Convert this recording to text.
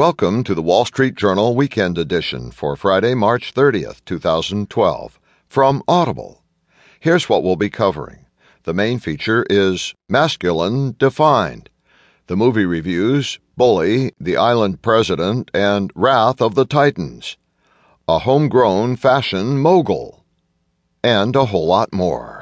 Welcome to the Wall Street Journal Weekend Edition for Friday, March 30th, 2012, from Audible. Here's what we'll be covering. The main feature is Masculine Defined. The movie reviews Bully, The Island President, and Wrath of the Titans. A homegrown fashion mogul. And a whole lot more.